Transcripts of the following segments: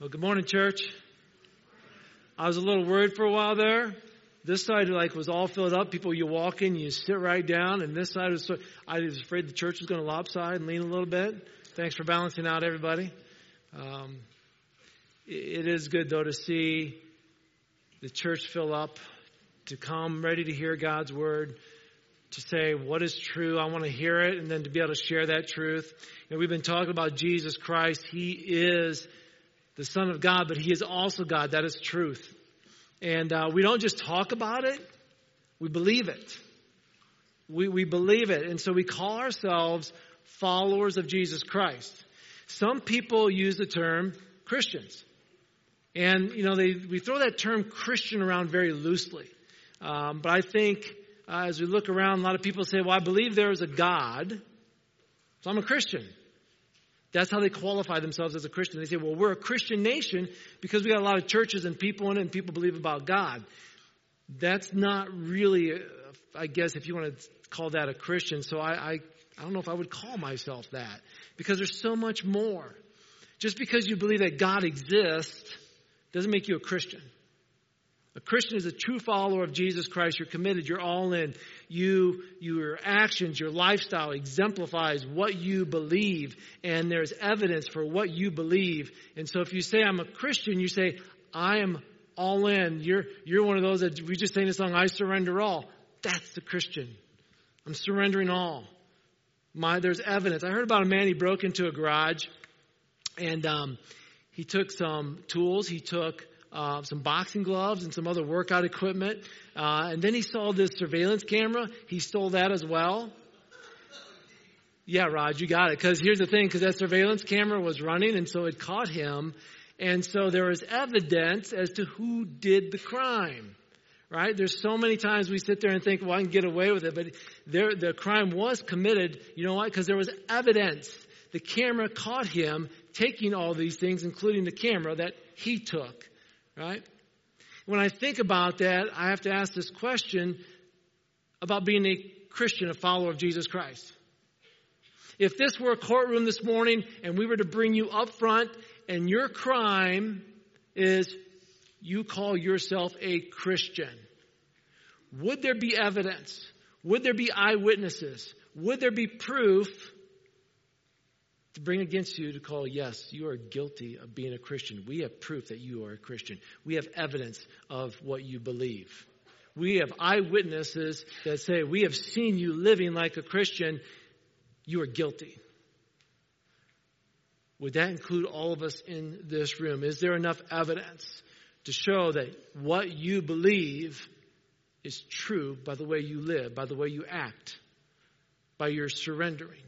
Well, good morning, church. I was a little worried for a while there. This side like was all filled up. People, you walk in, you sit right down, and this side was. So, I was afraid the church was going to lopside and lean a little bit. Thanks for balancing out, everybody. Um, it is good though to see the church fill up, to come ready to hear God's word, to say what is true. I want to hear it, and then to be able to share that truth. Know, we've been talking about Jesus Christ. He is the Son of God, but He is also God. That is truth. And uh, we don't just talk about it, we believe it. We, we believe it. And so we call ourselves followers of Jesus Christ. Some people use the term Christians. And, you know, they, we throw that term Christian around very loosely. Um, but I think uh, as we look around, a lot of people say, well, I believe there is a God, so I'm a Christian. That's how they qualify themselves as a Christian. They say, well, we're a Christian nation because we got a lot of churches and people in it and people believe about God. That's not really, I guess, if you want to call that a Christian. So I, I, I don't know if I would call myself that because there's so much more. Just because you believe that God exists doesn't make you a Christian. A Christian is a true follower of Jesus Christ. You're committed. You're all in. You, your actions, your lifestyle exemplifies what you believe, and there's evidence for what you believe. And so, if you say I'm a Christian, you say I am all in. You're you're one of those that we just sang the song "I Surrender All." That's the Christian. I'm surrendering all. My there's evidence. I heard about a man. He broke into a garage, and um, he took some tools. He took uh, some boxing gloves and some other workout equipment. Uh, and then he saw this surveillance camera. He stole that as well. Yeah, Rod, you got it. Because here's the thing, because that surveillance camera was running, and so it caught him. And so there was evidence as to who did the crime. Right? There's so many times we sit there and think, well, I can get away with it, but there, the crime was committed. You know why? Because there was evidence. The camera caught him taking all these things, including the camera that he took. Right? When I think about that, I have to ask this question about being a Christian, a follower of Jesus Christ. If this were a courtroom this morning and we were to bring you up front and your crime is you call yourself a Christian, would there be evidence? Would there be eyewitnesses? Would there be proof to bring against you to call, yes, you are guilty of being a Christian. We have proof that you are a Christian. We have evidence of what you believe. We have eyewitnesses that say, we have seen you living like a Christian. You are guilty. Would that include all of us in this room? Is there enough evidence to show that what you believe is true by the way you live, by the way you act, by your surrendering?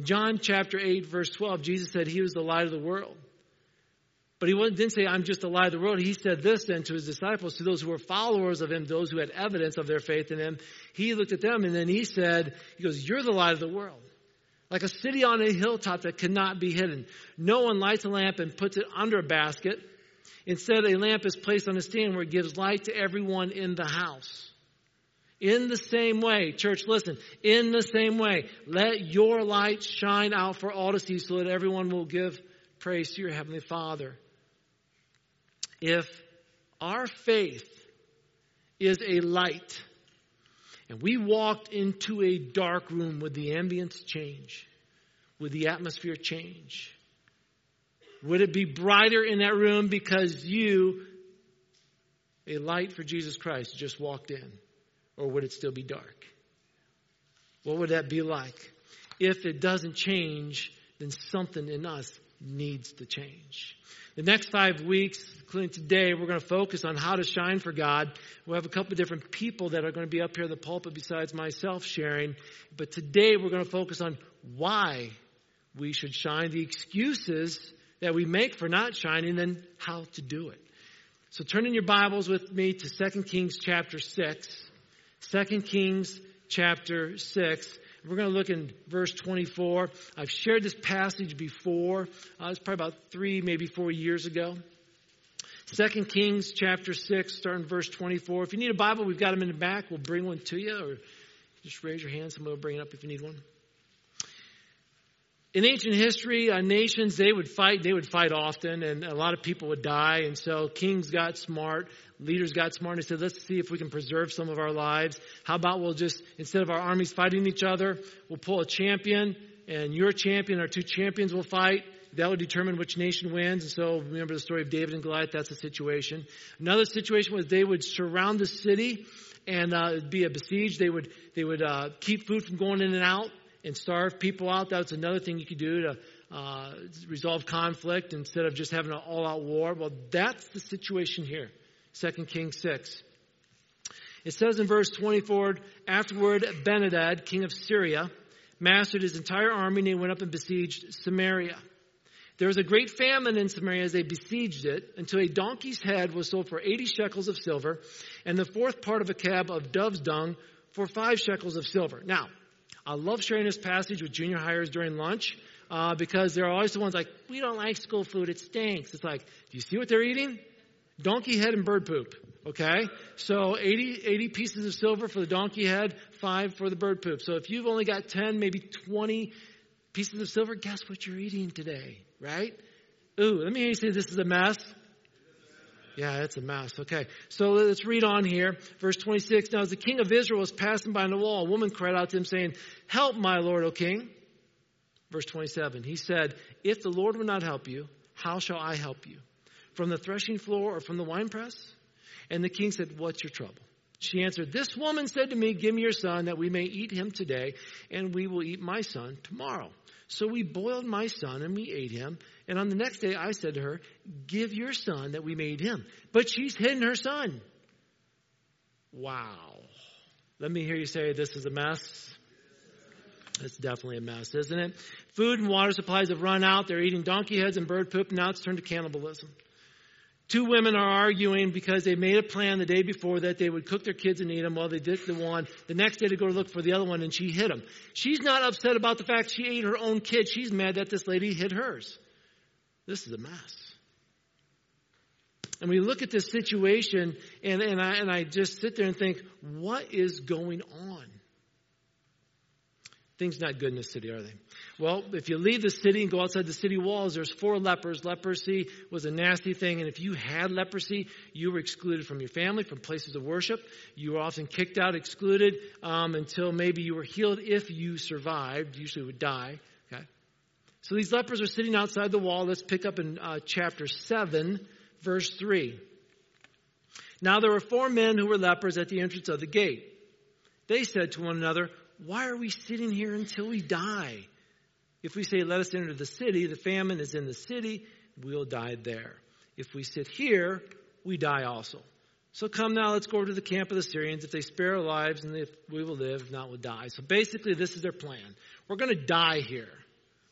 In John chapter 8, verse 12, Jesus said he was the light of the world. But he didn't say, I'm just the light of the world. He said this then to his disciples, to those who were followers of him, those who had evidence of their faith in him. He looked at them and then he said, He goes, You're the light of the world. Like a city on a hilltop that cannot be hidden. No one lights a lamp and puts it under a basket. Instead, a lamp is placed on a stand where it gives light to everyone in the house. In the same way, church, listen, in the same way, let your light shine out for all to see so that everyone will give praise to your Heavenly Father. If our faith is a light, and we walked into a dark room, would the ambience change? Would the atmosphere change? Would it be brighter in that room because you, a light for Jesus Christ, just walked in? Or would it still be dark? What would that be like? If it doesn't change, then something in us needs to change. The next five weeks, including today, we're going to focus on how to shine for God. We'll have a couple different people that are going to be up here in the pulpit besides myself sharing. But today we're going to focus on why we should shine, the excuses that we make for not shining, and how to do it. So turn in your Bibles with me to 2 Kings chapter 6. 2 Kings chapter 6. We're going to look in verse 24. I've shared this passage before. Uh, it's probably about three, maybe four years ago. 2 Kings chapter 6, starting verse 24. If you need a Bible, we've got them in the back. We'll bring one to you, or just raise your hand. Somebody will bring it up if you need one. In ancient history, uh, nations, they would fight, they would fight often, and a lot of people would die. And so kings got smart, leaders got smart, and they said, let's see if we can preserve some of our lives. How about we'll just, instead of our armies fighting each other, we'll pull a champion, and your champion, our two champions will fight. That would determine which nation wins. And so remember the story of David and Goliath, that's the situation. Another situation was they would surround the city and uh, be a besiege. They would, they would uh, keep food from going in and out and starve people out. That's another thing you could do to uh, resolve conflict instead of just having an all-out war. Well, that's the situation here. 2 Kings 6. It says in verse 24, afterward, Ben-hadad, king of Syria, mastered his entire army and he went up and besieged Samaria. There was a great famine in Samaria as they besieged it until a donkey's head was sold for 80 shekels of silver and the fourth part of a cab of dove's dung for five shekels of silver. Now, I love sharing this passage with junior hires during lunch uh, because they're always the ones like, we don't like school food, it stinks. It's like, do you see what they're eating? Donkey head and bird poop. Okay? So 80, 80 pieces of silver for the donkey head, five for the bird poop. So if you've only got 10, maybe 20 pieces of silver, guess what you're eating today, right? Ooh, let me hear you say this is a mess. Yeah, it's a mess. Okay. So let's read on here. Verse 26. Now as the king of Israel was passing by the wall, a woman cried out to him saying, Help my Lord, O king. Verse 27. He said, If the Lord will not help you, how shall I help you? From the threshing floor or from the winepress? And the king said, What's your trouble? She answered, This woman said to me, Give me your son that we may eat him today, and we will eat my son tomorrow. So we boiled my son and we ate him. And on the next day I said to her, Give your son that we made him. But she's hidden her son. Wow. Let me hear you say this is a mess. It's definitely a mess, isn't it? Food and water supplies have run out. They're eating donkey heads and bird poop. Now it's turned to cannibalism. Two women are arguing because they made a plan the day before that they would cook their kids and eat them while they did the one. The next day to go to look for the other one and she hid them. She's not upset about the fact she ate her own kid. She's mad that this lady hid hers. This is a mess. And we look at this situation and, and, I, and I just sit there and think, what is going on? Things not good in the city, are they? Well, if you leave the city and go outside the city walls, there's four lepers. Leprosy was a nasty thing, and if you had leprosy, you were excluded from your family, from places of worship. You were often kicked out, excluded, um, until maybe you were healed if you survived. Usually would die. So these lepers are sitting outside the wall. Let's pick up in uh, chapter 7, verse 3. Now there were four men who were lepers at the entrance of the gate. They said to one another, why are we sitting here until we die? If we say, let us enter the city, the famine is in the city, we'll die there. If we sit here, we die also. So come now, let's go over to the camp of the Syrians. If they spare our lives, and if we will live, if not, we'll die. So basically, this is their plan. We're going to die here.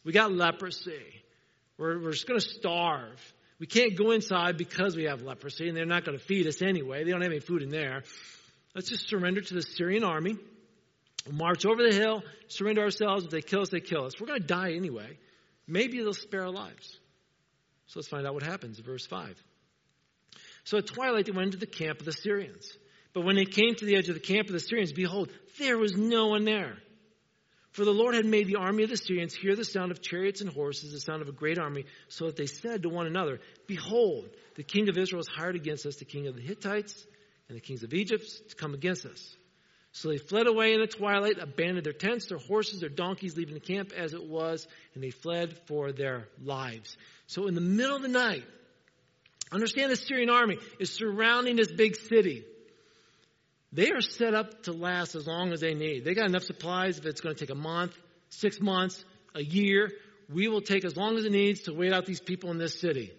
We got leprosy. We're, we're just going to starve. We can't go inside because we have leprosy, and they're not going to feed us anyway. They don't have any food in there. Let's just surrender to the Syrian army. March over the hill, surrender ourselves. If they kill us, they kill us. We're going to die anyway. Maybe they'll spare our lives. So let's find out what happens. Verse 5. So at twilight, they went into the camp of the Syrians. But when they came to the edge of the camp of the Syrians, behold, there was no one there. For the Lord had made the army of the Syrians hear the sound of chariots and horses, the sound of a great army, so that they said to one another, Behold, the king of Israel has hired against us the king of the Hittites and the kings of Egypt to come against us. So they fled away in the twilight, abandoned their tents, their horses, their donkeys, leaving the camp as it was, and they fled for their lives. So in the middle of the night, understand the Syrian army is surrounding this big city. They are set up to last as long as they need. They got enough supplies if it's going to take a month, six months, a year. We will take as long as it needs to wait out these people in this city.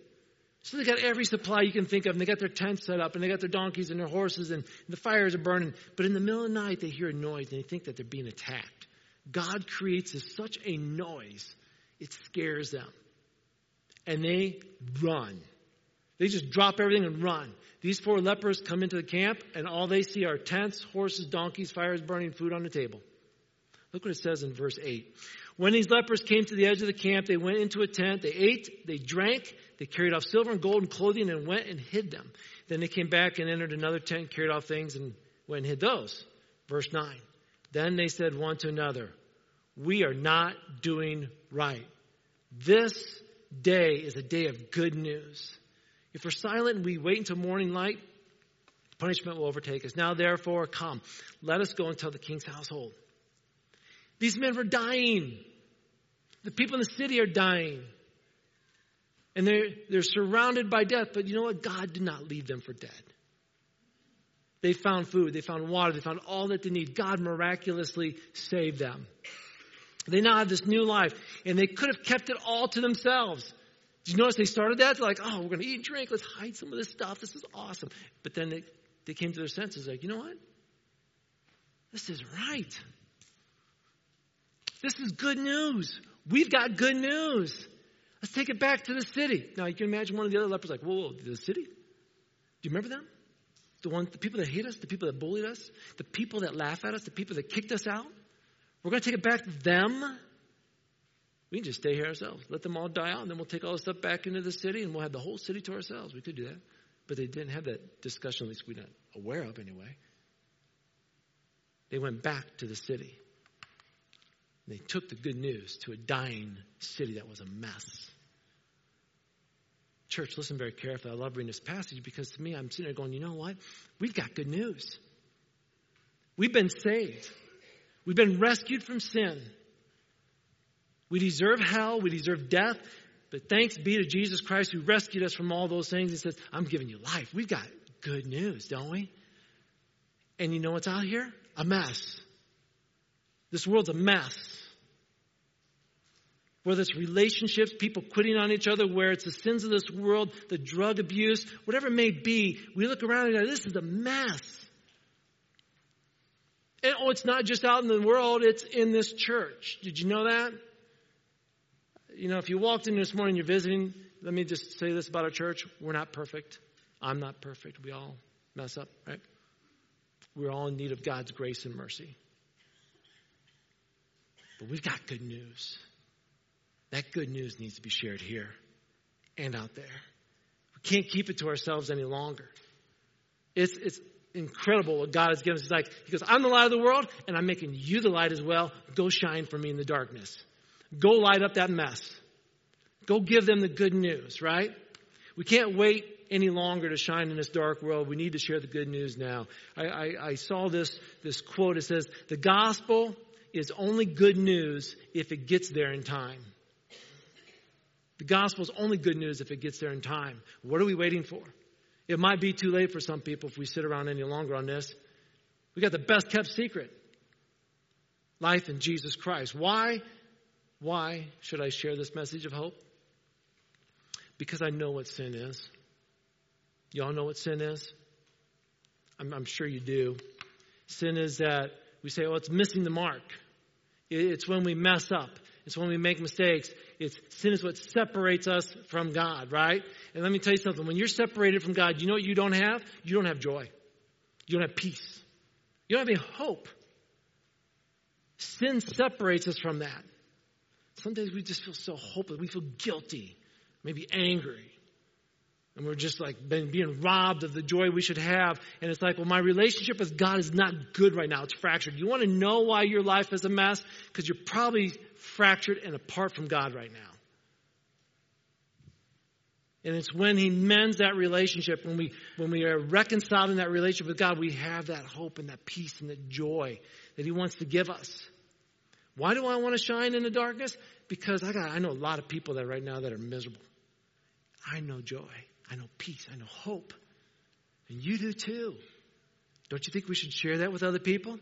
So they got every supply you can think of, and they got their tents set up, and they got their donkeys and their horses, and the fires are burning. But in the middle of the night, they hear a noise, and they think that they're being attacked. God creates such a noise, it scares them. And they run. They just drop everything and run. These four lepers come into the camp, and all they see are tents, horses, donkeys, fires burning, food on the table. Look what it says in verse 8. When these lepers came to the edge of the camp, they went into a tent, they ate, they drank, they carried off silver and gold and clothing and went and hid them. Then they came back and entered another tent, carried off things and went and hid those. Verse 9. Then they said one to another, we are not doing right. This day is a day of good news. If we're silent and we wait until morning light, punishment will overtake us. Now, therefore, come. Let us go and tell the king's household. These men were dying. The people in the city are dying. And they're, they're surrounded by death. But you know what? God did not leave them for dead. They found food, they found water, they found all that they need. God miraculously saved them. They now have this new life, and they could have kept it all to themselves. Did you notice they started that? They're like, oh, we're going to eat and drink. Let's hide some of this stuff. This is awesome. But then they, they came to their senses like, you know what? This is right. This is good news. We've got good news. Let's take it back to the city. Now you can imagine one of the other lepers like, whoa, whoa, the city? Do you remember them? The one, the people that hate us, the people that bullied us, the people that laugh at us, the people that kicked us out. We're going to take it back to them. We can just stay here ourselves. Let them all die out, and then we'll take all the stuff back into the city, and we'll have the whole city to ourselves. We could do that. But they didn't have that discussion, at least we're not aware of anyway. They went back to the city. They took the good news to a dying city that was a mess. Church, listen very carefully. I love reading this passage because to me, I'm sitting there going, you know what? We've got good news. We've been saved. We've been rescued from sin. We deserve hell. We deserve death. But thanks be to Jesus Christ who rescued us from all those things. He says, I'm giving you life. We've got good news, don't we? And you know what's out here? A mess. This world's a mess whether it's relationships, people quitting on each other, where it's the sins of this world, the drug abuse, whatever it may be, we look around and go, this is a mess. And oh, it's not just out in the world, it's in this church. Did you know that? You know, if you walked in this morning, you're visiting, let me just say this about our church. We're not perfect. I'm not perfect. We all mess up, right? We're all in need of God's grace and mercy. But we've got good news. That good news needs to be shared here and out there. We can't keep it to ourselves any longer. It's, it's incredible what God has given us. He's like, He goes, I'm the light of the world, and I'm making you the light as well. Go shine for me in the darkness. Go light up that mess. Go give them the good news, right? We can't wait any longer to shine in this dark world. We need to share the good news now. I, I, I saw this, this quote. It says, The gospel is only good news if it gets there in time. The gospel is only good news if it gets there in time. What are we waiting for? It might be too late for some people if we sit around any longer on this. We got the best kept secret. Life in Jesus Christ. Why? Why should I share this message of hope? Because I know what sin is. Y'all know what sin is? I'm, I'm sure you do. Sin is that we say, oh, it's missing the mark. It's when we mess up. It's when we make mistakes. It's sin is what separates us from God, right? And let me tell you something. When you're separated from God, you know what you don't have? You don't have joy. You don't have peace. You don't have any hope. Sin separates us from that. Some days we just feel so hopeless. We feel guilty, maybe angry. And we're just like being robbed of the joy we should have. And it's like, well, my relationship with God is not good right now. It's fractured. You want to know why your life is a mess? Because you're probably fractured and apart from God right now. And it's when He mends that relationship, when we, when we are reconciled in that relationship with God, we have that hope and that peace and that joy that He wants to give us. Why do I want to shine in the darkness? Because I got I know a lot of people that right now that are miserable. I know joy. I know peace. I know hope. And you do too. Don't you think we should share that with other people?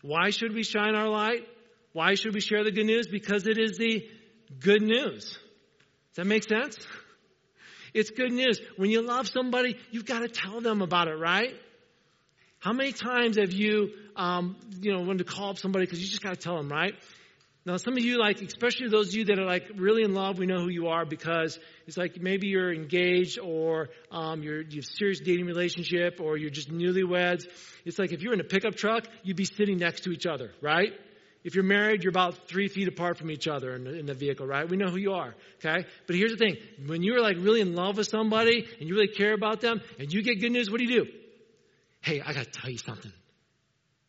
Why should we shine our light? Why should we share the good news? Because it is the good news. Does that make sense? It's good news. When you love somebody, you've got to tell them about it, right? How many times have you, um, you know, wanted to call up somebody because you just got to tell them, right? Now, some of you, like, especially those of you that are like really in love, we know who you are because it's like maybe you're engaged or um, you're, you have a serious dating relationship or you're just newlyweds. It's like if you're in a pickup truck, you'd be sitting next to each other, right? If you're married, you're about three feet apart from each other in the, in the vehicle, right? We know who you are, okay? But here's the thing. When you're like really in love with somebody and you really care about them and you get good news, what do you do? Hey, I got to tell you something,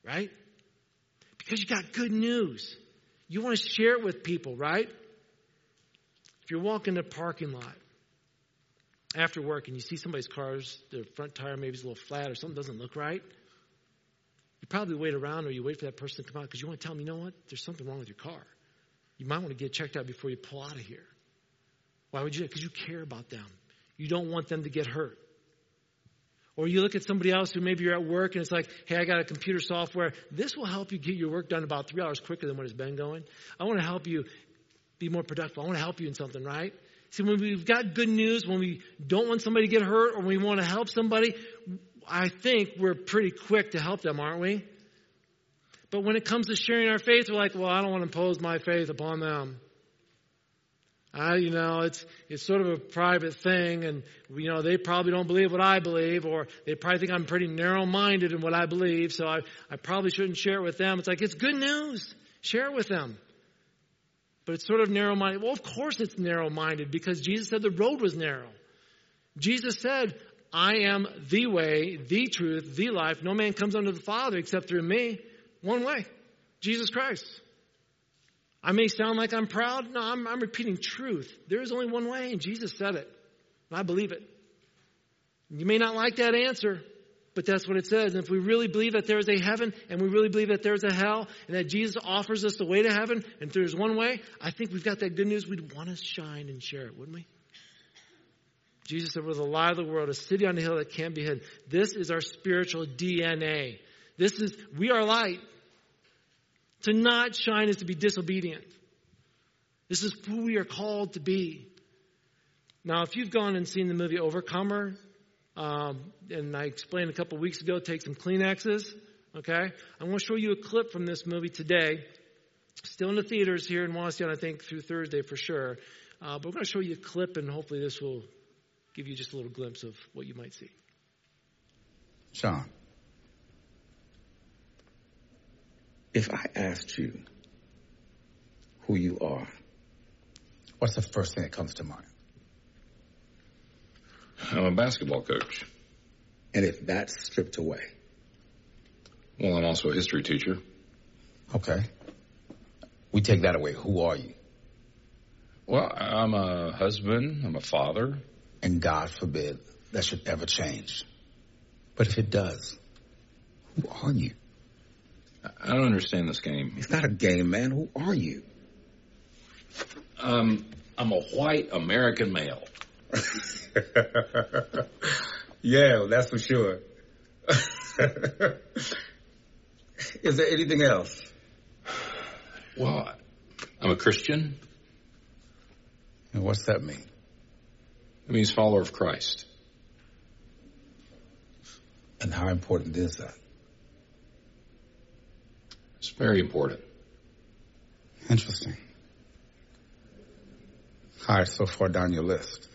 right? Because you got good news. You want to share it with people, right? If you're walking in a parking lot after work and you see somebody's car's, their front tire maybe is a little flat or something doesn't look right, you probably wait around or you wait for that person to come out because you want to tell them, you know what, there's something wrong with your car. You might want to get checked out before you pull out of here. Why would you? Because you care about them. You don't want them to get hurt. Or you look at somebody else who maybe you're at work and it's like, hey, I got a computer software. This will help you get your work done about three hours quicker than what it's been going. I want to help you be more productive. I want to help you in something, right? See, when we've got good news, when we don't want somebody to get hurt or we want to help somebody, I think we're pretty quick to help them, aren't we? But when it comes to sharing our faith, we're like, well, I don't want to impose my faith upon them. I, you know, it's it's sort of a private thing, and you know they probably don't believe what I believe, or they probably think I'm pretty narrow-minded in what I believe, so I I probably shouldn't share it with them. It's like it's good news, share it with them. But it's sort of narrow-minded. Well, of course it's narrow-minded because Jesus said the road was narrow. Jesus said, "I am the way, the truth, the life. No man comes unto the Father except through me." One way, Jesus Christ. I may sound like I'm proud. No, I'm, I'm repeating truth. There is only one way, and Jesus said it. And I believe it. You may not like that answer, but that's what it says. And if we really believe that there is a heaven, and we really believe that there is a hell, and that Jesus offers us the way to heaven, and there's one way, I think we've got that good news. We'd want to shine and share it, wouldn't we? Jesus said, We're the light of the world, a city on a hill that can't be hidden. This is our spiritual DNA. This is, we are light. To not shine is to be disobedient. This is who we are called to be. Now, if you've gone and seen the movie Overcomer, um, and I explained a couple weeks ago, take some Kleenexes. Okay, I'm going to show you a clip from this movie today. Still in the theaters here in Washington, I think through Thursday for sure. Uh, but we're going to show you a clip, and hopefully this will give you just a little glimpse of what you might see. Sean, if I asked you who you are, what's the first thing that comes to mind? I'm a basketball coach. And if that's stripped away? Well, I'm also a history teacher. Okay. We take that away. Who are you? Well, I'm a husband. I'm a father. And God forbid that should ever change. But if it does, who are you? I don't understand this game. It's not a game, man. Who are you? Um, I'm a white American male. yeah, that's for sure. Is there anything else? Well, I'm a Christian. And what's that mean? It means follower of Christ. And how important is that? It's very important. Interesting. High so far down your list.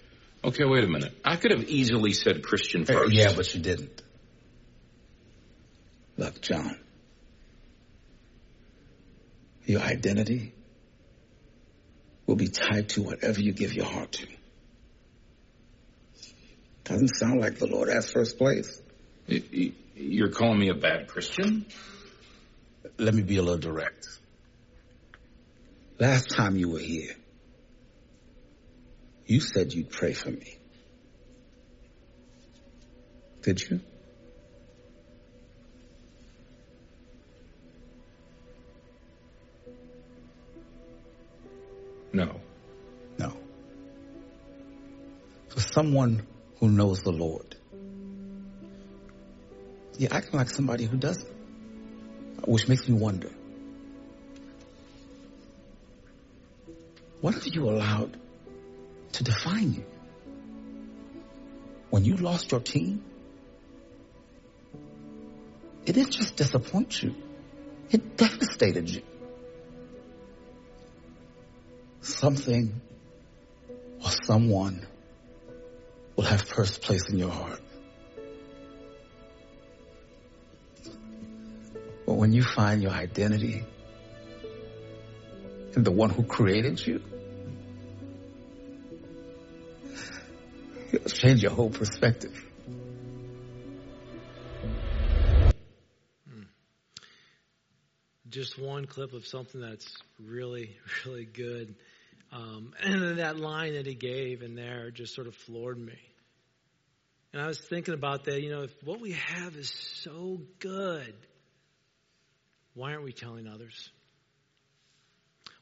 Okay, wait a minute. I could have easily said Christian first. yeah, but you didn't. Look, John. Your identity will be tied to whatever you give your heart to. Doesn't sound like the Lord has first place. You're calling me a bad Christian? Let me be a little direct. Last time you were here, you said you'd pray for me. Did you? No. No. For someone who knows the Lord, you're acting like somebody who doesn't which makes me wonder what have you allowed to define you? When you lost your team, it didn't just disappoint you, it devastated you. Something or someone will have first place in your heart. But when you find your identity in the one who created you, it'll change your whole perspective. just one clip of something that's really, really good. Um, and that line that he gave in there just sort of floored me. And I was thinking about that, you know, if what we have is so good, why aren't we telling others?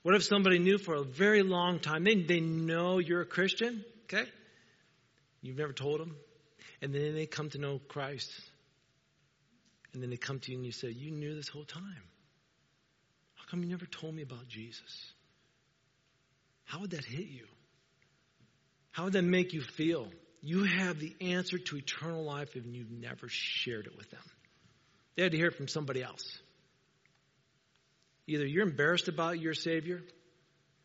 What if somebody knew for a very long time, they, they know you're a Christian, okay? You've never told them. And then they come to know Christ. And then they come to you and you say, You knew this whole time. How come you never told me about Jesus? How would that hit you? How would that make you feel? You have the answer to eternal life and you've never shared it with them. They had to hear it from somebody else. Either you're embarrassed about your Savior,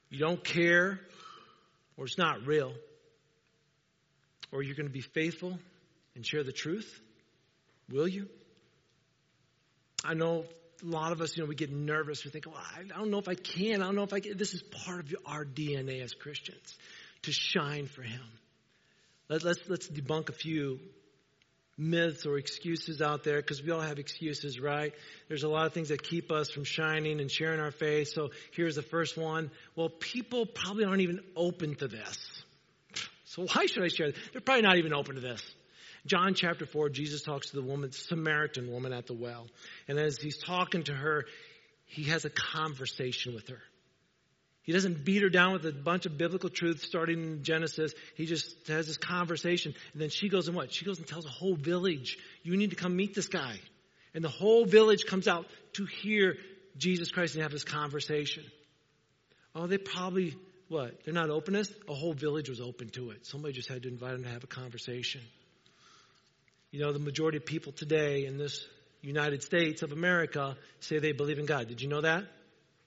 you don't care, or it's not real, or you're going to be faithful and share the truth. Will you? I know a lot of us, you know, we get nervous. We think, well, I don't know if I can. I don't know if I can. This is part of our DNA as Christians to shine for Him. Let, let's, let's debunk a few myths or excuses out there because we all have excuses, right? There's a lot of things that keep us from shining and sharing our faith. So here's the first one. Well, people probably aren't even open to this. So why should I share? They're probably not even open to this. John chapter 4, Jesus talks to the woman, Samaritan woman at the well. And as he's talking to her, he has a conversation with her. He doesn't beat her down with a bunch of biblical truths starting in Genesis. He just has this conversation. And then she goes and what? She goes and tells a whole village, you need to come meet this guy. And the whole village comes out to hear Jesus Christ and have this conversation. Oh, they probably, what? They're not open to this? A whole village was open to it. Somebody just had to invite them to have a conversation. You know, the majority of people today in this United States of America say they believe in God. Did you know that?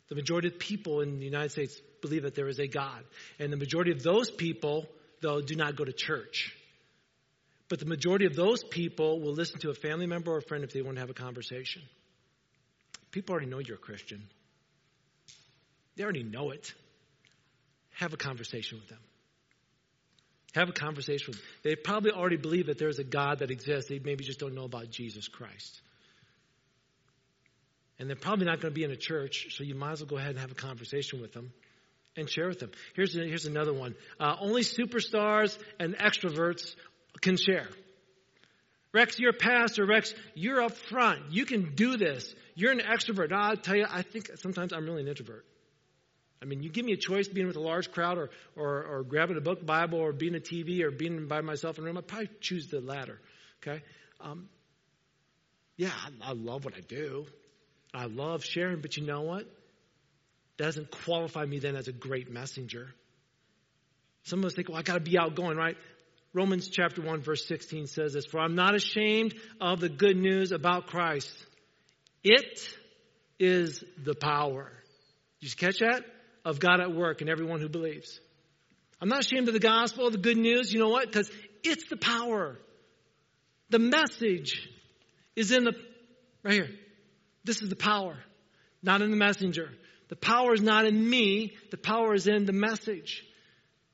The majority of people in the United States believe that there is a God. And the majority of those people, though, do not go to church. But the majority of those people will listen to a family member or a friend if they want to have a conversation. People already know you're a Christian, they already know it. Have a conversation with them. Have a conversation with them. They probably already believe that there's a God that exists. They maybe just don't know about Jesus Christ. And they're probably not going to be in a church, so you might as well go ahead and have a conversation with them and share with them. Here's, here's another one. Uh, only superstars and extroverts can share. Rex, you're a pastor. Rex, you're up front. You can do this. You're an extrovert. I'll tell you, I think sometimes I'm really an introvert. I mean, you give me a choice being with a large crowd or, or, or grabbing a book, Bible, or being a TV, or being by myself in a room. I'd probably choose the latter. Okay? Um, yeah, I, I love what I do. I love sharing, but you know what? Doesn't qualify me then as a great messenger. Some of us think, well, I got to be outgoing, right? Romans chapter 1, verse 16 says this For I'm not ashamed of the good news about Christ. It is the power. Did you catch that? of God at work in everyone who believes. I'm not ashamed of the gospel, the good news. You know what? Because it's the power. The message is in the, right here. This is the power, not in the messenger. The power is not in me, the power is in the message.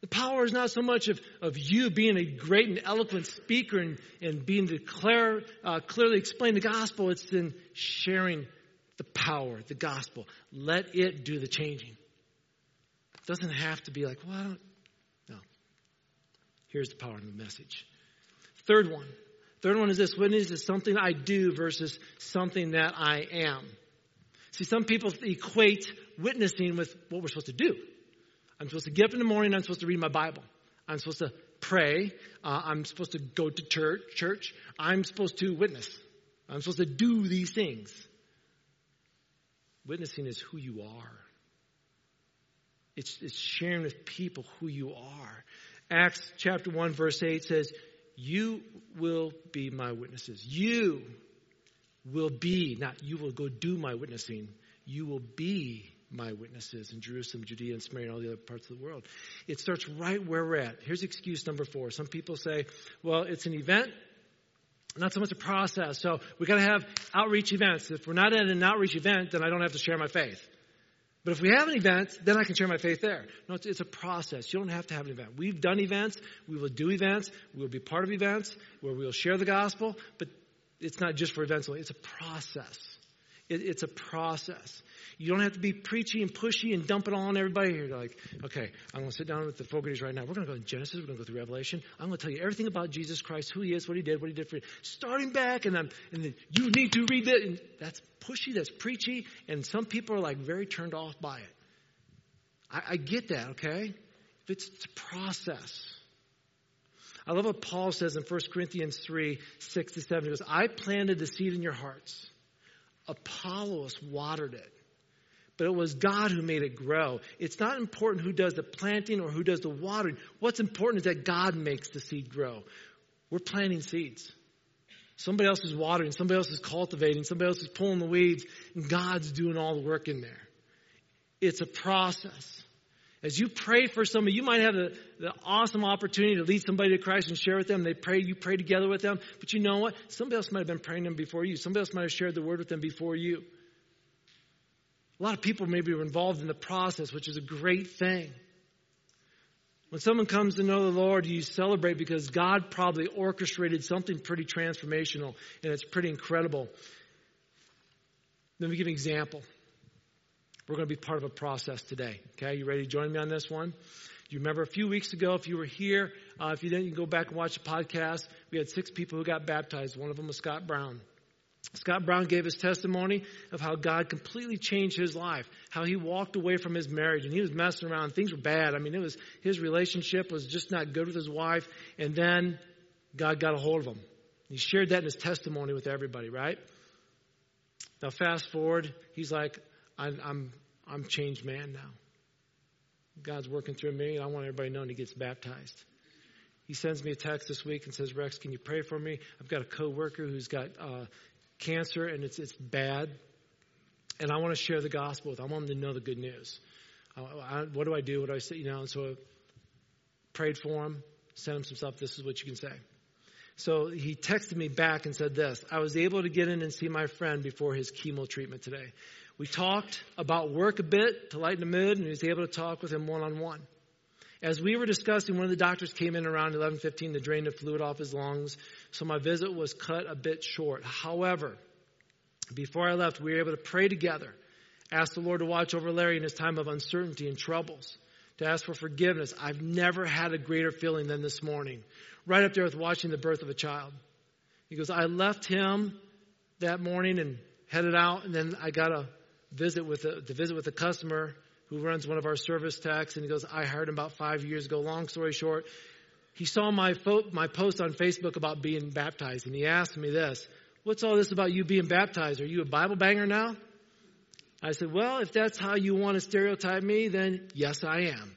The power is not so much of, of you being a great and eloquent speaker and, and being declare, uh, clearly explain the gospel. It's in sharing the power, the gospel. Let it do the changing It doesn't have to be like, well, I don't. No. Here's the power of the message. Third one. Third one is this witness is something I do versus something that I am. See, some people equate witnessing with what we're supposed to do. I'm supposed to get up in the morning, I'm supposed to read my Bible. I'm supposed to pray. Uh, I'm supposed to go to church, church. I'm supposed to witness. I'm supposed to do these things. Witnessing is who you are. It's, it's sharing with people who you are. Acts chapter 1, verse 8 says, You will be my witnesses. You will be, not you will go do my witnessing. You will be my witnesses in Jerusalem, Judea, and Samaria, and all the other parts of the world. It starts right where we're at. Here's excuse number four. Some people say, well, it's an event, not so much a process. So we got to have outreach events. If we're not at an outreach event, then I don't have to share my faith. But if we have an event, then I can share my faith there. No, it's, it's, a process. You don't have to have an event. We've done events. We will do events. We will be part of events where we will share the gospel. But it's not just for events only. It's a process. It, it's a process. You don't have to be preachy and pushy and dump it all on everybody here. Like, okay, I'm going to sit down with the Fogartys right now. We're going to go to Genesis. We're going to go through Revelation. I'm going to tell you everything about Jesus Christ, who he is, what he did, what he did for you. Starting back, and, I'm, and then you need to read it. And that's pushy, that's preachy, and some people are like very turned off by it. I, I get that, okay? It's, it's a process. I love what Paul says in 1 Corinthians 3 6 to 7. He goes, I planted the seed in your hearts, Apollos watered it but it was God who made it grow. It's not important who does the planting or who does the watering. What's important is that God makes the seed grow. We're planting seeds. Somebody else is watering, somebody else is cultivating, somebody else is pulling the weeds, and God's doing all the work in there. It's a process. As you pray for somebody, you might have the, the awesome opportunity to lead somebody to Christ and share with them. They pray, you pray together with them. But you know what? Somebody else might have been praying them before you. Somebody else might have shared the word with them before you. A lot of people maybe were involved in the process, which is a great thing. When someone comes to know the Lord, you celebrate because God probably orchestrated something pretty transformational, and it's pretty incredible. Let me give an example. We're going to be part of a process today. Okay, you ready to join me on this one? You remember a few weeks ago, if you were here, uh, if you didn't, you go back and watch the podcast. We had six people who got baptized. One of them was Scott Brown. Scott Brown gave his testimony of how God completely changed his life, how he walked away from his marriage and he was messing around. Things were bad. I mean, it was, his relationship was just not good with his wife. And then God got a hold of him. He shared that in his testimony with everybody, right? Now, fast forward, he's like, I'm, I'm, I'm changed man now. God's working through me, and I want everybody knowing he gets baptized. He sends me a text this week and says, Rex, can you pray for me? I've got a coworker who's got uh, cancer and it's, it's bad. And I want to share the gospel with. I want them to know the good news. Uh, I, what do I do? What do I say? You know, and so I prayed for him, sent him some stuff. This is what you can say. So he texted me back and said this I was able to get in and see my friend before his chemo treatment today. We talked about work a bit to lighten the mood, and he was able to talk with him one on one. As we were discussing, one of the doctors came in around 11:15 to drain the fluid off his lungs, so my visit was cut a bit short. However, before I left, we were able to pray together, ask the Lord to watch over Larry in his time of uncertainty and troubles, to ask for forgiveness. I've never had a greater feeling than this morning, right up there with watching the birth of a child. He goes, I left him that morning and headed out, and then I got a visit with a, to visit with a customer who runs one of our service techs, and he goes, I hired him about five years ago. Long story short, he saw my, fo- my post on Facebook about being baptized, and he asked me this, what's all this about you being baptized? Are you a Bible banger now? I said, well, if that's how you want to stereotype me, then yes, I am.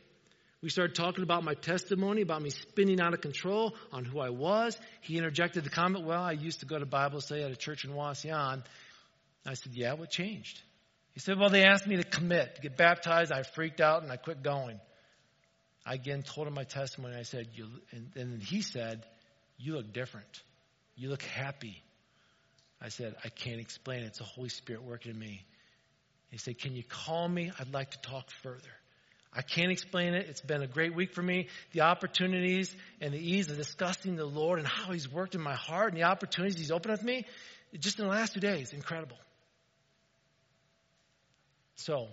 We started talking about my testimony, about me spinning out of control on who I was. He interjected the comment, well, I used to go to Bible study at a church in Wauseon. I said, yeah, what changed? He said, Well, they asked me to commit, to get baptized. I freaked out and I quit going. I again told him my testimony. I said, you, and, and he said, You look different. You look happy. I said, I can't explain it. It's the Holy Spirit working in me. He said, Can you call me? I'd like to talk further. I can't explain it. It's been a great week for me. The opportunities and the ease of discussing the Lord and how He's worked in my heart and the opportunities He's opened with me, just in the last two days, incredible. So,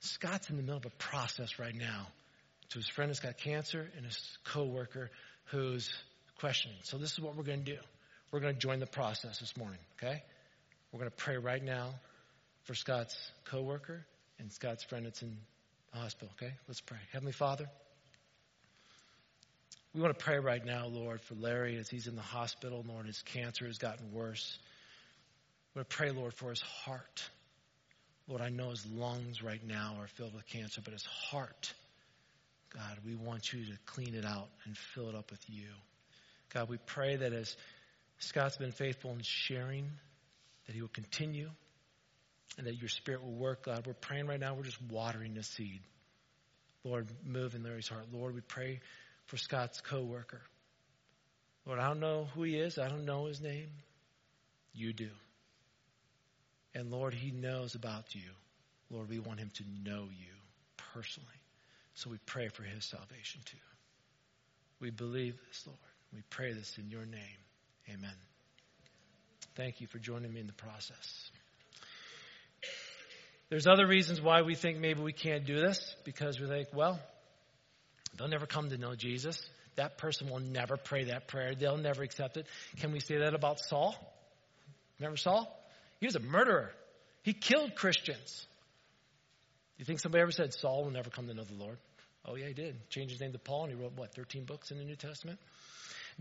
Scott's in the middle of a process right now to his friend who's got cancer and his coworker who's questioning. So, this is what we're going to do. We're going to join the process this morning, okay? We're going to pray right now for Scott's coworker and Scott's friend that's in the hospital, okay? Let's pray. Heavenly Father, we want to pray right now, Lord, for Larry as he's in the hospital. Lord, his cancer has gotten worse. We want to pray, Lord, for his heart. Lord, I know his lungs right now are filled with cancer, but his heart, God, we want you to clean it out and fill it up with you. God, we pray that as Scott's been faithful in sharing, that he will continue and that your spirit will work, God. We're praying right now, we're just watering the seed. Lord, move in Larry's heart. Lord, we pray for Scott's coworker. Lord, I don't know who he is, I don't know his name. You do. And Lord, He knows about you. Lord, we want Him to know you personally. So we pray for His salvation too. We believe this, Lord. We pray this in your name. Amen. Thank you for joining me in the process. There's other reasons why we think maybe we can't do this because we think, well, they'll never come to know Jesus. That person will never pray that prayer. They'll never accept it. Can we say that about Saul? Remember Saul? He was a murderer. He killed Christians. You think somebody ever said Saul will never come to know the Lord? Oh, yeah, he did. Changed his name to Paul, and he wrote, what, 13 books in the New Testament?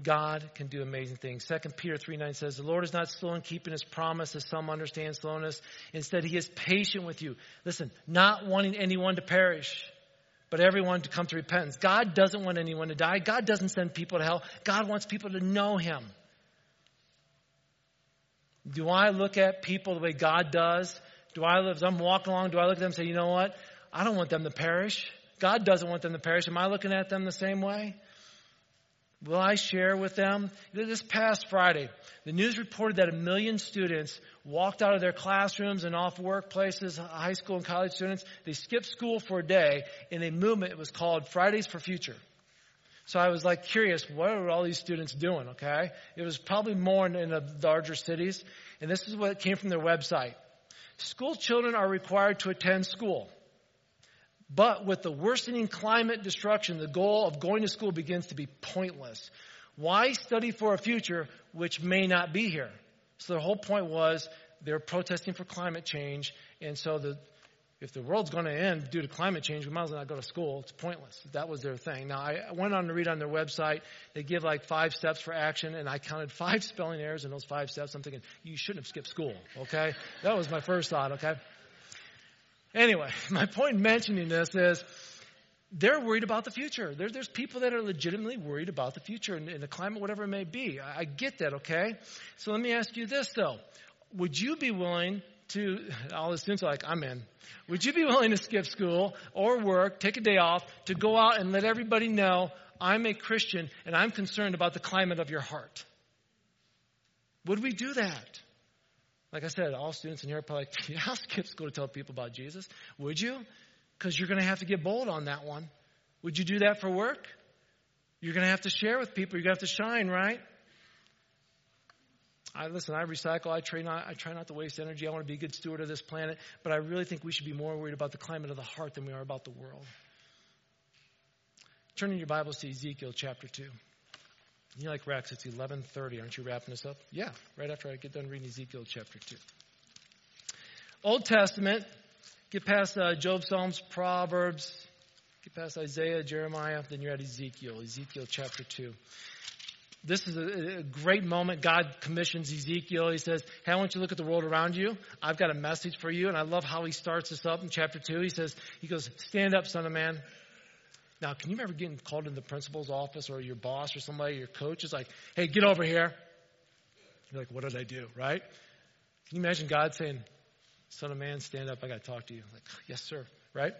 God can do amazing things. 2 Peter 3 9 says, The Lord is not slow in keeping his promise, as some understand slowness. Instead, he is patient with you. Listen, not wanting anyone to perish, but everyone to come to repentance. God doesn't want anyone to die. God doesn't send people to hell. God wants people to know him. Do I look at people the way God does? Do I live, as I'm walking along, do I look at them and say, you know what? I don't want them to perish. God doesn't want them to perish. Am I looking at them the same way? Will I share with them? This past Friday, the news reported that a million students walked out of their classrooms and off workplaces, high school and college students. They skipped school for a day in a movement. It was called Fridays for Future. So I was like curious, what are all these students doing? Okay. It was probably more in, in the larger cities. And this is what came from their website. School children are required to attend school. But with the worsening climate destruction, the goal of going to school begins to be pointless. Why study for a future which may not be here? So the whole point was they're protesting for climate change, and so the, if the world's going to end due to climate change, we might as well not go to school. It's pointless. That was their thing. Now, I went on to read on their website. They give like five steps for action, and I counted five spelling errors in those five steps. I'm thinking, you shouldn't have skipped school, okay? That was my first thought, okay? Anyway, my point in mentioning this is they're worried about the future. There, there's people that are legitimately worried about the future and, and the climate, whatever it may be. I, I get that, okay? So let me ask you this, though. Would you be willing to, all the students are like, I'm in. Would you be willing to skip school or work, take a day off, to go out and let everybody know I'm a Christian and I'm concerned about the climate of your heart? Would we do that? Like I said, all students in here are probably like, yeah, I'll skip school to tell people about Jesus. Would you? Because you're going to have to get bold on that one. Would you do that for work? You're going to have to share with people. You're going to have to shine, right? I listen. I recycle. I try not. I try not to waste energy. I want to be a good steward of this planet. But I really think we should be more worried about the climate of the heart than we are about the world. Turn in your Bibles to Ezekiel chapter two. You like Rex? It's eleven thirty. Aren't you wrapping this up? Yeah, right after I get done reading Ezekiel chapter two. Old Testament. Get past uh, Job, Psalms, Proverbs. Get past Isaiah, Jeremiah. Then you're at Ezekiel. Ezekiel chapter two. This is a, great moment. God commissions Ezekiel. He says, Hey, I want you to look at the world around you. I've got a message for you. And I love how he starts this up in chapter 2. He says, He goes, Stand up, son of man. Now, can you remember getting called in the principal's office or your boss or somebody, your coach is like, Hey, get over here. You're like, What did I do? Right? Can you imagine God saying, Son of man, stand up. I got to talk to you. Like, Yes, sir. Right?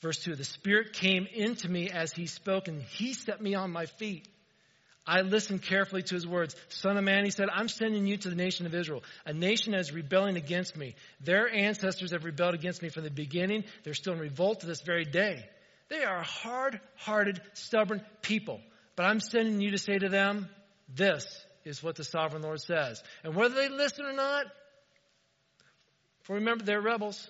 Verse 2 The Spirit came into me as he spoke, and he set me on my feet. I listened carefully to his words. Son of man, he said, I'm sending you to the nation of Israel, a nation that is rebelling against me. Their ancestors have rebelled against me from the beginning. They're still in revolt to this very day. They are hard hearted, stubborn people. But I'm sending you to say to them, this is what the sovereign Lord says. And whether they listen or not, for remember, they're rebels.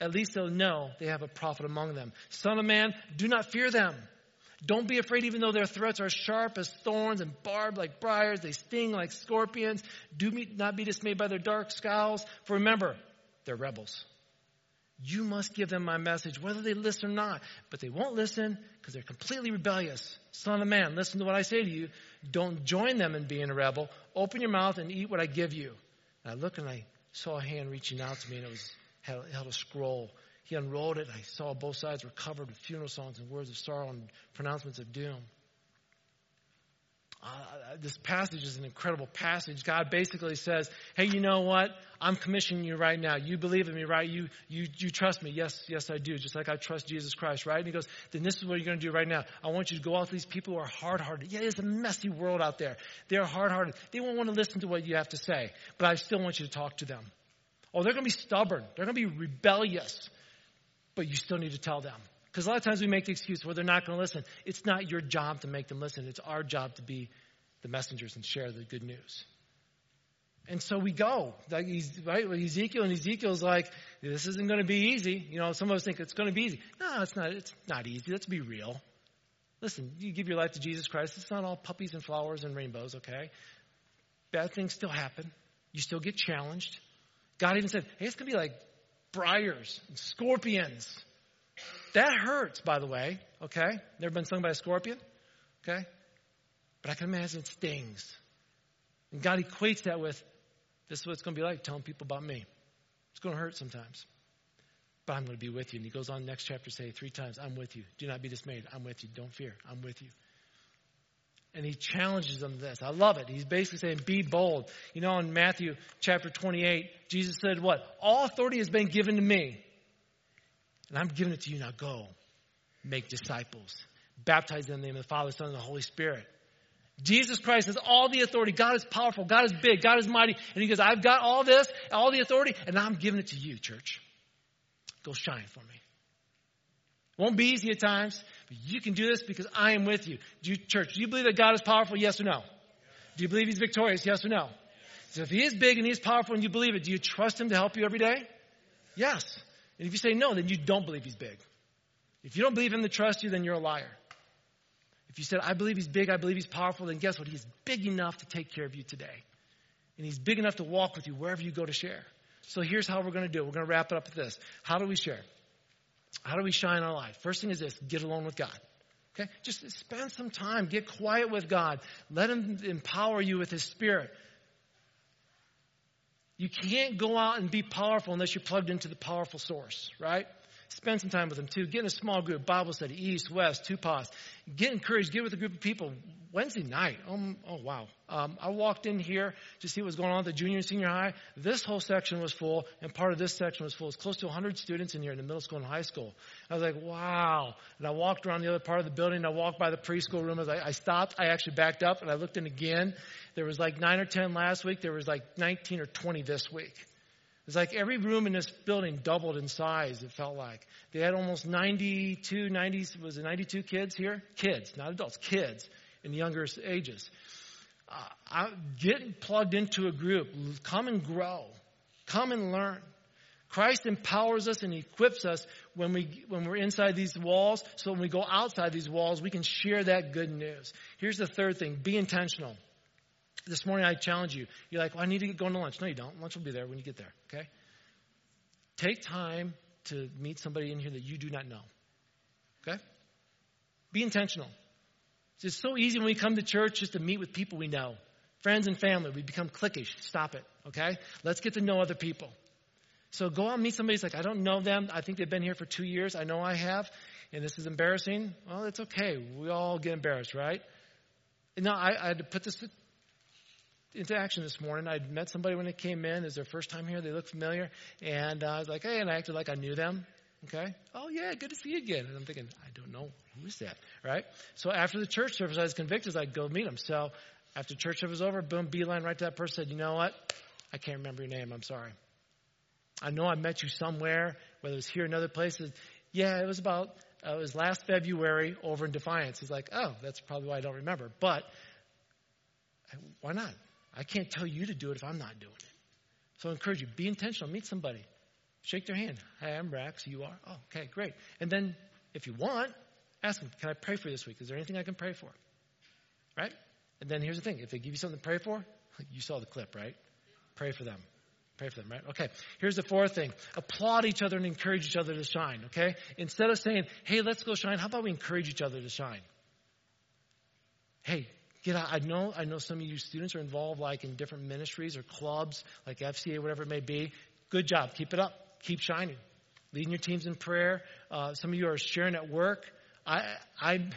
At least they'll know they have a prophet among them. Son of man, do not fear them. Don't be afraid, even though their threats are sharp as thorns and barbed like briars. They sting like scorpions. Do not be dismayed by their dark scowls. For remember, they're rebels. You must give them my message, whether they listen or not. But they won't listen because they're completely rebellious. Son of man, listen to what I say to you. Don't join them in being a rebel. Open your mouth and eat what I give you. And I looked and I saw a hand reaching out to me, and it was held a scroll. He unrolled it. I saw both sides were covered with funeral songs and words of sorrow and pronouncements of doom. Uh, this passage is an incredible passage. God basically says, "Hey, you know what? I'm commissioning you right now. You believe in me, right? You you you trust me? Yes, yes, I do. Just like I trust Jesus Christ, right?" And he goes, "Then this is what you're going to do right now. I want you to go out to these people who are hard-hearted. Yeah, it's a messy world out there. They're hard-hearted. They won't want to listen to what you have to say, but I still want you to talk to them. Oh, they're going to be stubborn. They're going to be rebellious, but you still need to tell them." Because a lot of times we make the excuse, well, they're not going to listen. It's not your job to make them listen. It's our job to be the messengers and share the good news. And so we go. Like right Ezekiel, and Ezekiel's like, this isn't going to be easy. You know, some of us think it's going to be easy. No, it's not. It's not easy. Let's be real. Listen, you give your life to Jesus Christ. It's not all puppies and flowers and rainbows, okay? Bad things still happen. You still get challenged. God even said, hey, it's going to be like briars and scorpions. That hurts, by the way, okay? Never been stung by a scorpion, okay? But I can imagine it stings. And God equates that with this is what it's going to be like telling people about me. It's going to hurt sometimes. But I'm going to be with you. And he goes on next chapter say three times, I'm with you. Do not be dismayed. I'm with you. Don't fear. I'm with you. And he challenges them to this. I love it. He's basically saying, be bold. You know, in Matthew chapter 28, Jesus said, what? All authority has been given to me. And I'm giving it to you. Now go. Make disciples. Baptize them in the name of the Father, Son, and the Holy Spirit. Jesus Christ has all the authority. God is powerful. God is big. God is mighty. And he goes, I've got all this, all the authority, and I'm giving it to you, church. Go shine for me. Won't be easy at times, but you can do this because I am with you. Do you church, do you believe that God is powerful? Yes or no? Do you believe he's victorious? Yes or no? So if he is big and he is powerful and you believe it, do you trust him to help you every day? Yes. And if you say no, then you don't believe he's big. If you don't believe him to trust you, then you're a liar. If you said, I believe he's big, I believe he's powerful, then guess what? He's big enough to take care of you today. And he's big enough to walk with you wherever you go to share. So here's how we're going to do it. We're going to wrap it up with this. How do we share? How do we shine our light? First thing is this get alone with God. Okay? Just spend some time. Get quiet with God. Let Him empower you with His Spirit. You can't go out and be powerful unless you're plugged into the powerful source, right? Spend some time with them too. Get in a small group, Bible study, East, West, two paws. Get encouraged. Get with a group of people. Wednesday night, oh, oh wow. Um, I walked in here to see what was going on at the junior and senior high. This whole section was full, and part of this section was full. It's close to 100 students in here in the middle school and high school. I was like, wow. And I walked around the other part of the building. I walked by the preschool room. As I, I stopped, I actually backed up and I looked in again. There was like nine or 10 last week. There was like 19 or 20 this week. It's like every room in this building doubled in size, it felt like. They had almost 92, 90, was it 92 kids here? Kids, not adults, kids in younger ages. Uh, plugged into a group. Come and grow. Come and learn. Christ empowers us and equips us when, we, when we're inside these walls, so when we go outside these walls, we can share that good news. Here's the third thing be intentional. This morning I challenge you. You're like, well, I need to get going to lunch. No, you don't. Lunch will be there when you get there, okay? Take time to meet somebody in here that you do not know, okay? Be intentional. It's so easy when we come to church just to meet with people we know. Friends and family, we become cliquish. Stop it, okay? Let's get to know other people. So go out and meet somebody like, I don't know them. I think they've been here for two years. I know I have. And this is embarrassing. Well, it's okay. We all get embarrassed, right? Now I, I had to put this into action this morning. I'd met somebody when they came in. It was their first time here. They looked familiar. And uh, I was like, hey, and I acted like I knew them. Okay. Oh, yeah, good to see you again. And I'm thinking, I don't know. Who is that? Right? So after the church service, I was convicted. I'd go meet them. So after church service was over, boom, beeline right to that person. Said, you know what? I can't remember your name. I'm sorry. I know I met you somewhere, whether it was here or other places. Yeah, it was about, uh, it was last February over in Defiance. He's like, oh, that's probably why I don't remember. But why not? I can't tell you to do it if I'm not doing it. So I encourage you, be intentional, meet somebody. Shake their hand. Hi, I'm Rex. You are? Oh, okay, great. And then if you want, ask them, can I pray for you this week? Is there anything I can pray for? Right? And then here's the thing. If they give you something to pray for, you saw the clip, right? Pray for them. Pray for them, right? Okay. Here's the fourth thing. Applaud each other and encourage each other to shine, okay? Instead of saying, hey, let's go shine, how about we encourage each other to shine? Hey, get out. I know, I know some of you students are involved like in different ministries or clubs, like FCA, whatever it may be. Good job. Keep it up. Keep shining. Leading your teams in prayer. Uh, some of you are sharing at work. I, I,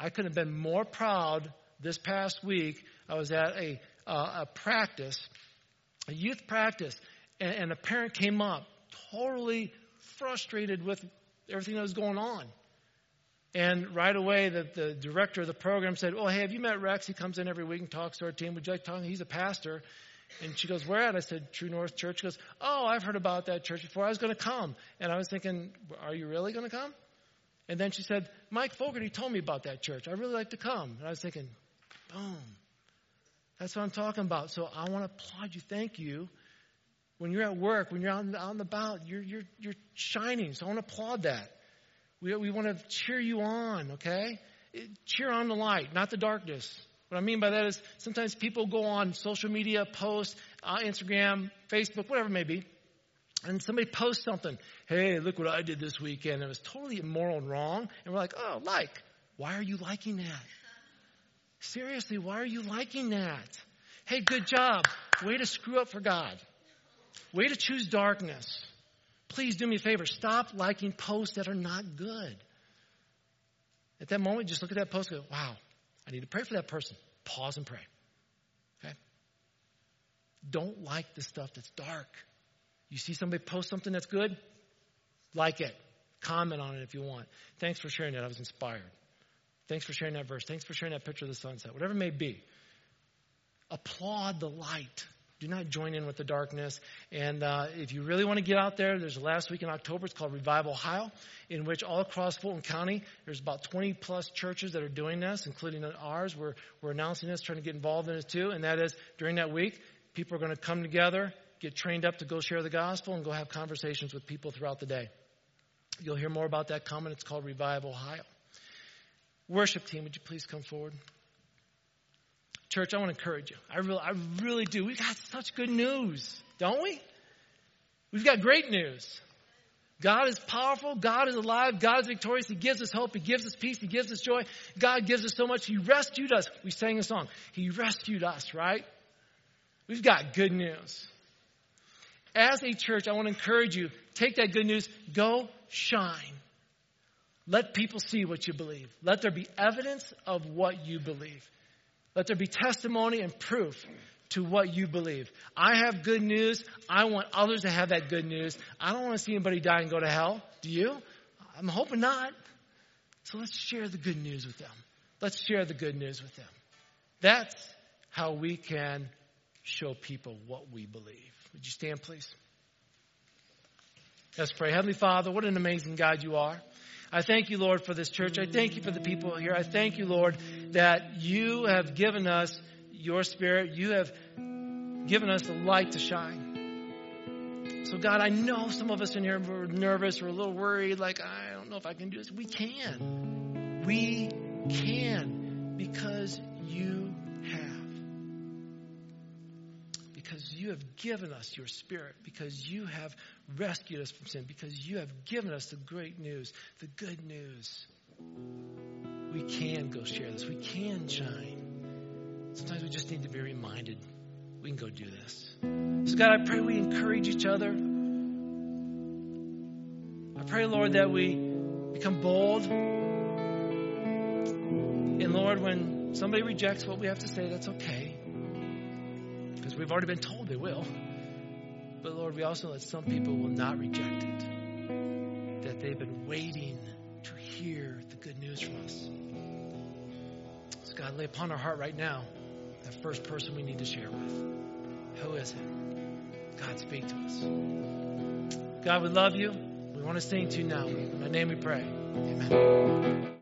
I could have been more proud this past week. I was at a, uh, a practice, a youth practice, and, and a parent came up totally frustrated with everything that was going on. And right away, the, the director of the program said, Oh, hey, have you met Rex? He comes in every week and talks to our team. Would you like to talk? He's a pastor. And she goes, Where at? I said, True North Church. She goes, Oh, I've heard about that church before. I was going to come. And I was thinking, Are you really going to come? And then she said, Mike Fogarty told me about that church. I really like to come. And I was thinking, Boom. That's what I'm talking about. So I want to applaud you. Thank you. When you're at work, when you're out, out and about, you're, you're, you're shining. So I want to applaud that. We, we want to cheer you on, okay? Cheer on the light, not the darkness. What I mean by that is sometimes people go on social media, post, uh, Instagram, Facebook, whatever it may be, and somebody posts something. Hey, look what I did this weekend. It was totally immoral and wrong. And we're like, oh, like. Why are you liking that? Seriously, why are you liking that? Hey, good job. Way to screw up for God. Way to choose darkness. Please do me a favor. Stop liking posts that are not good. At that moment, just look at that post and go, wow, I need to pray for that person. Pause and pray. Okay? Don't like the stuff that's dark. You see somebody post something that's good? Like it. Comment on it if you want. Thanks for sharing that. I was inspired. Thanks for sharing that verse. Thanks for sharing that picture of the sunset. Whatever it may be. Applaud the light. Do not join in with the darkness. And uh, if you really want to get out there, there's a last week in October. It's called Revival Ohio, in which all across Fulton County, there's about 20 plus churches that are doing this, including ours. We're, we're announcing this, trying to get involved in it too. And that is during that week, people are going to come together, get trained up to go share the gospel, and go have conversations with people throughout the day. You'll hear more about that coming. It's called Revive Ohio. Worship team, would you please come forward? Church, I want to encourage you. I really, I really do. We've got such good news, don't we? We've got great news. God is powerful. God is alive. God is victorious. He gives us hope. He gives us peace. He gives us joy. God gives us so much. He rescued us. We sang a song. He rescued us, right? We've got good news. As a church, I want to encourage you take that good news, go shine. Let people see what you believe. Let there be evidence of what you believe. Let there be testimony and proof to what you believe. I have good news. I want others to have that good news. I don't want to see anybody die and go to hell. Do you? I'm hoping not. So let's share the good news with them. Let's share the good news with them. That's how we can show people what we believe. Would you stand, please? Let's pray. Heavenly Father, what an amazing God you are. I thank you, Lord, for this church. I thank you for the people here. I thank you, Lord, that you have given us your spirit. You have given us the light to shine. So, God, I know some of us in here were nervous or a little worried, like, I don't know if I can do this. We can. We can because you because you have given us your spirit, because you have rescued us from sin, because you have given us the great news, the good news. We can go share this. We can shine. Sometimes we just need to be reminded we can go do this. So, God, I pray we encourage each other. I pray, Lord, that we become bold. And, Lord, when somebody rejects what we have to say, that's okay because we've already been told they will. But Lord, we also know that some people will not reject it, that they've been waiting to hear the good news from us. So, God, lay upon our heart right now the first person we need to share with. Who is it? God, speak to us. God, we love you. We want to sing to you now. In my name we pray. Amen.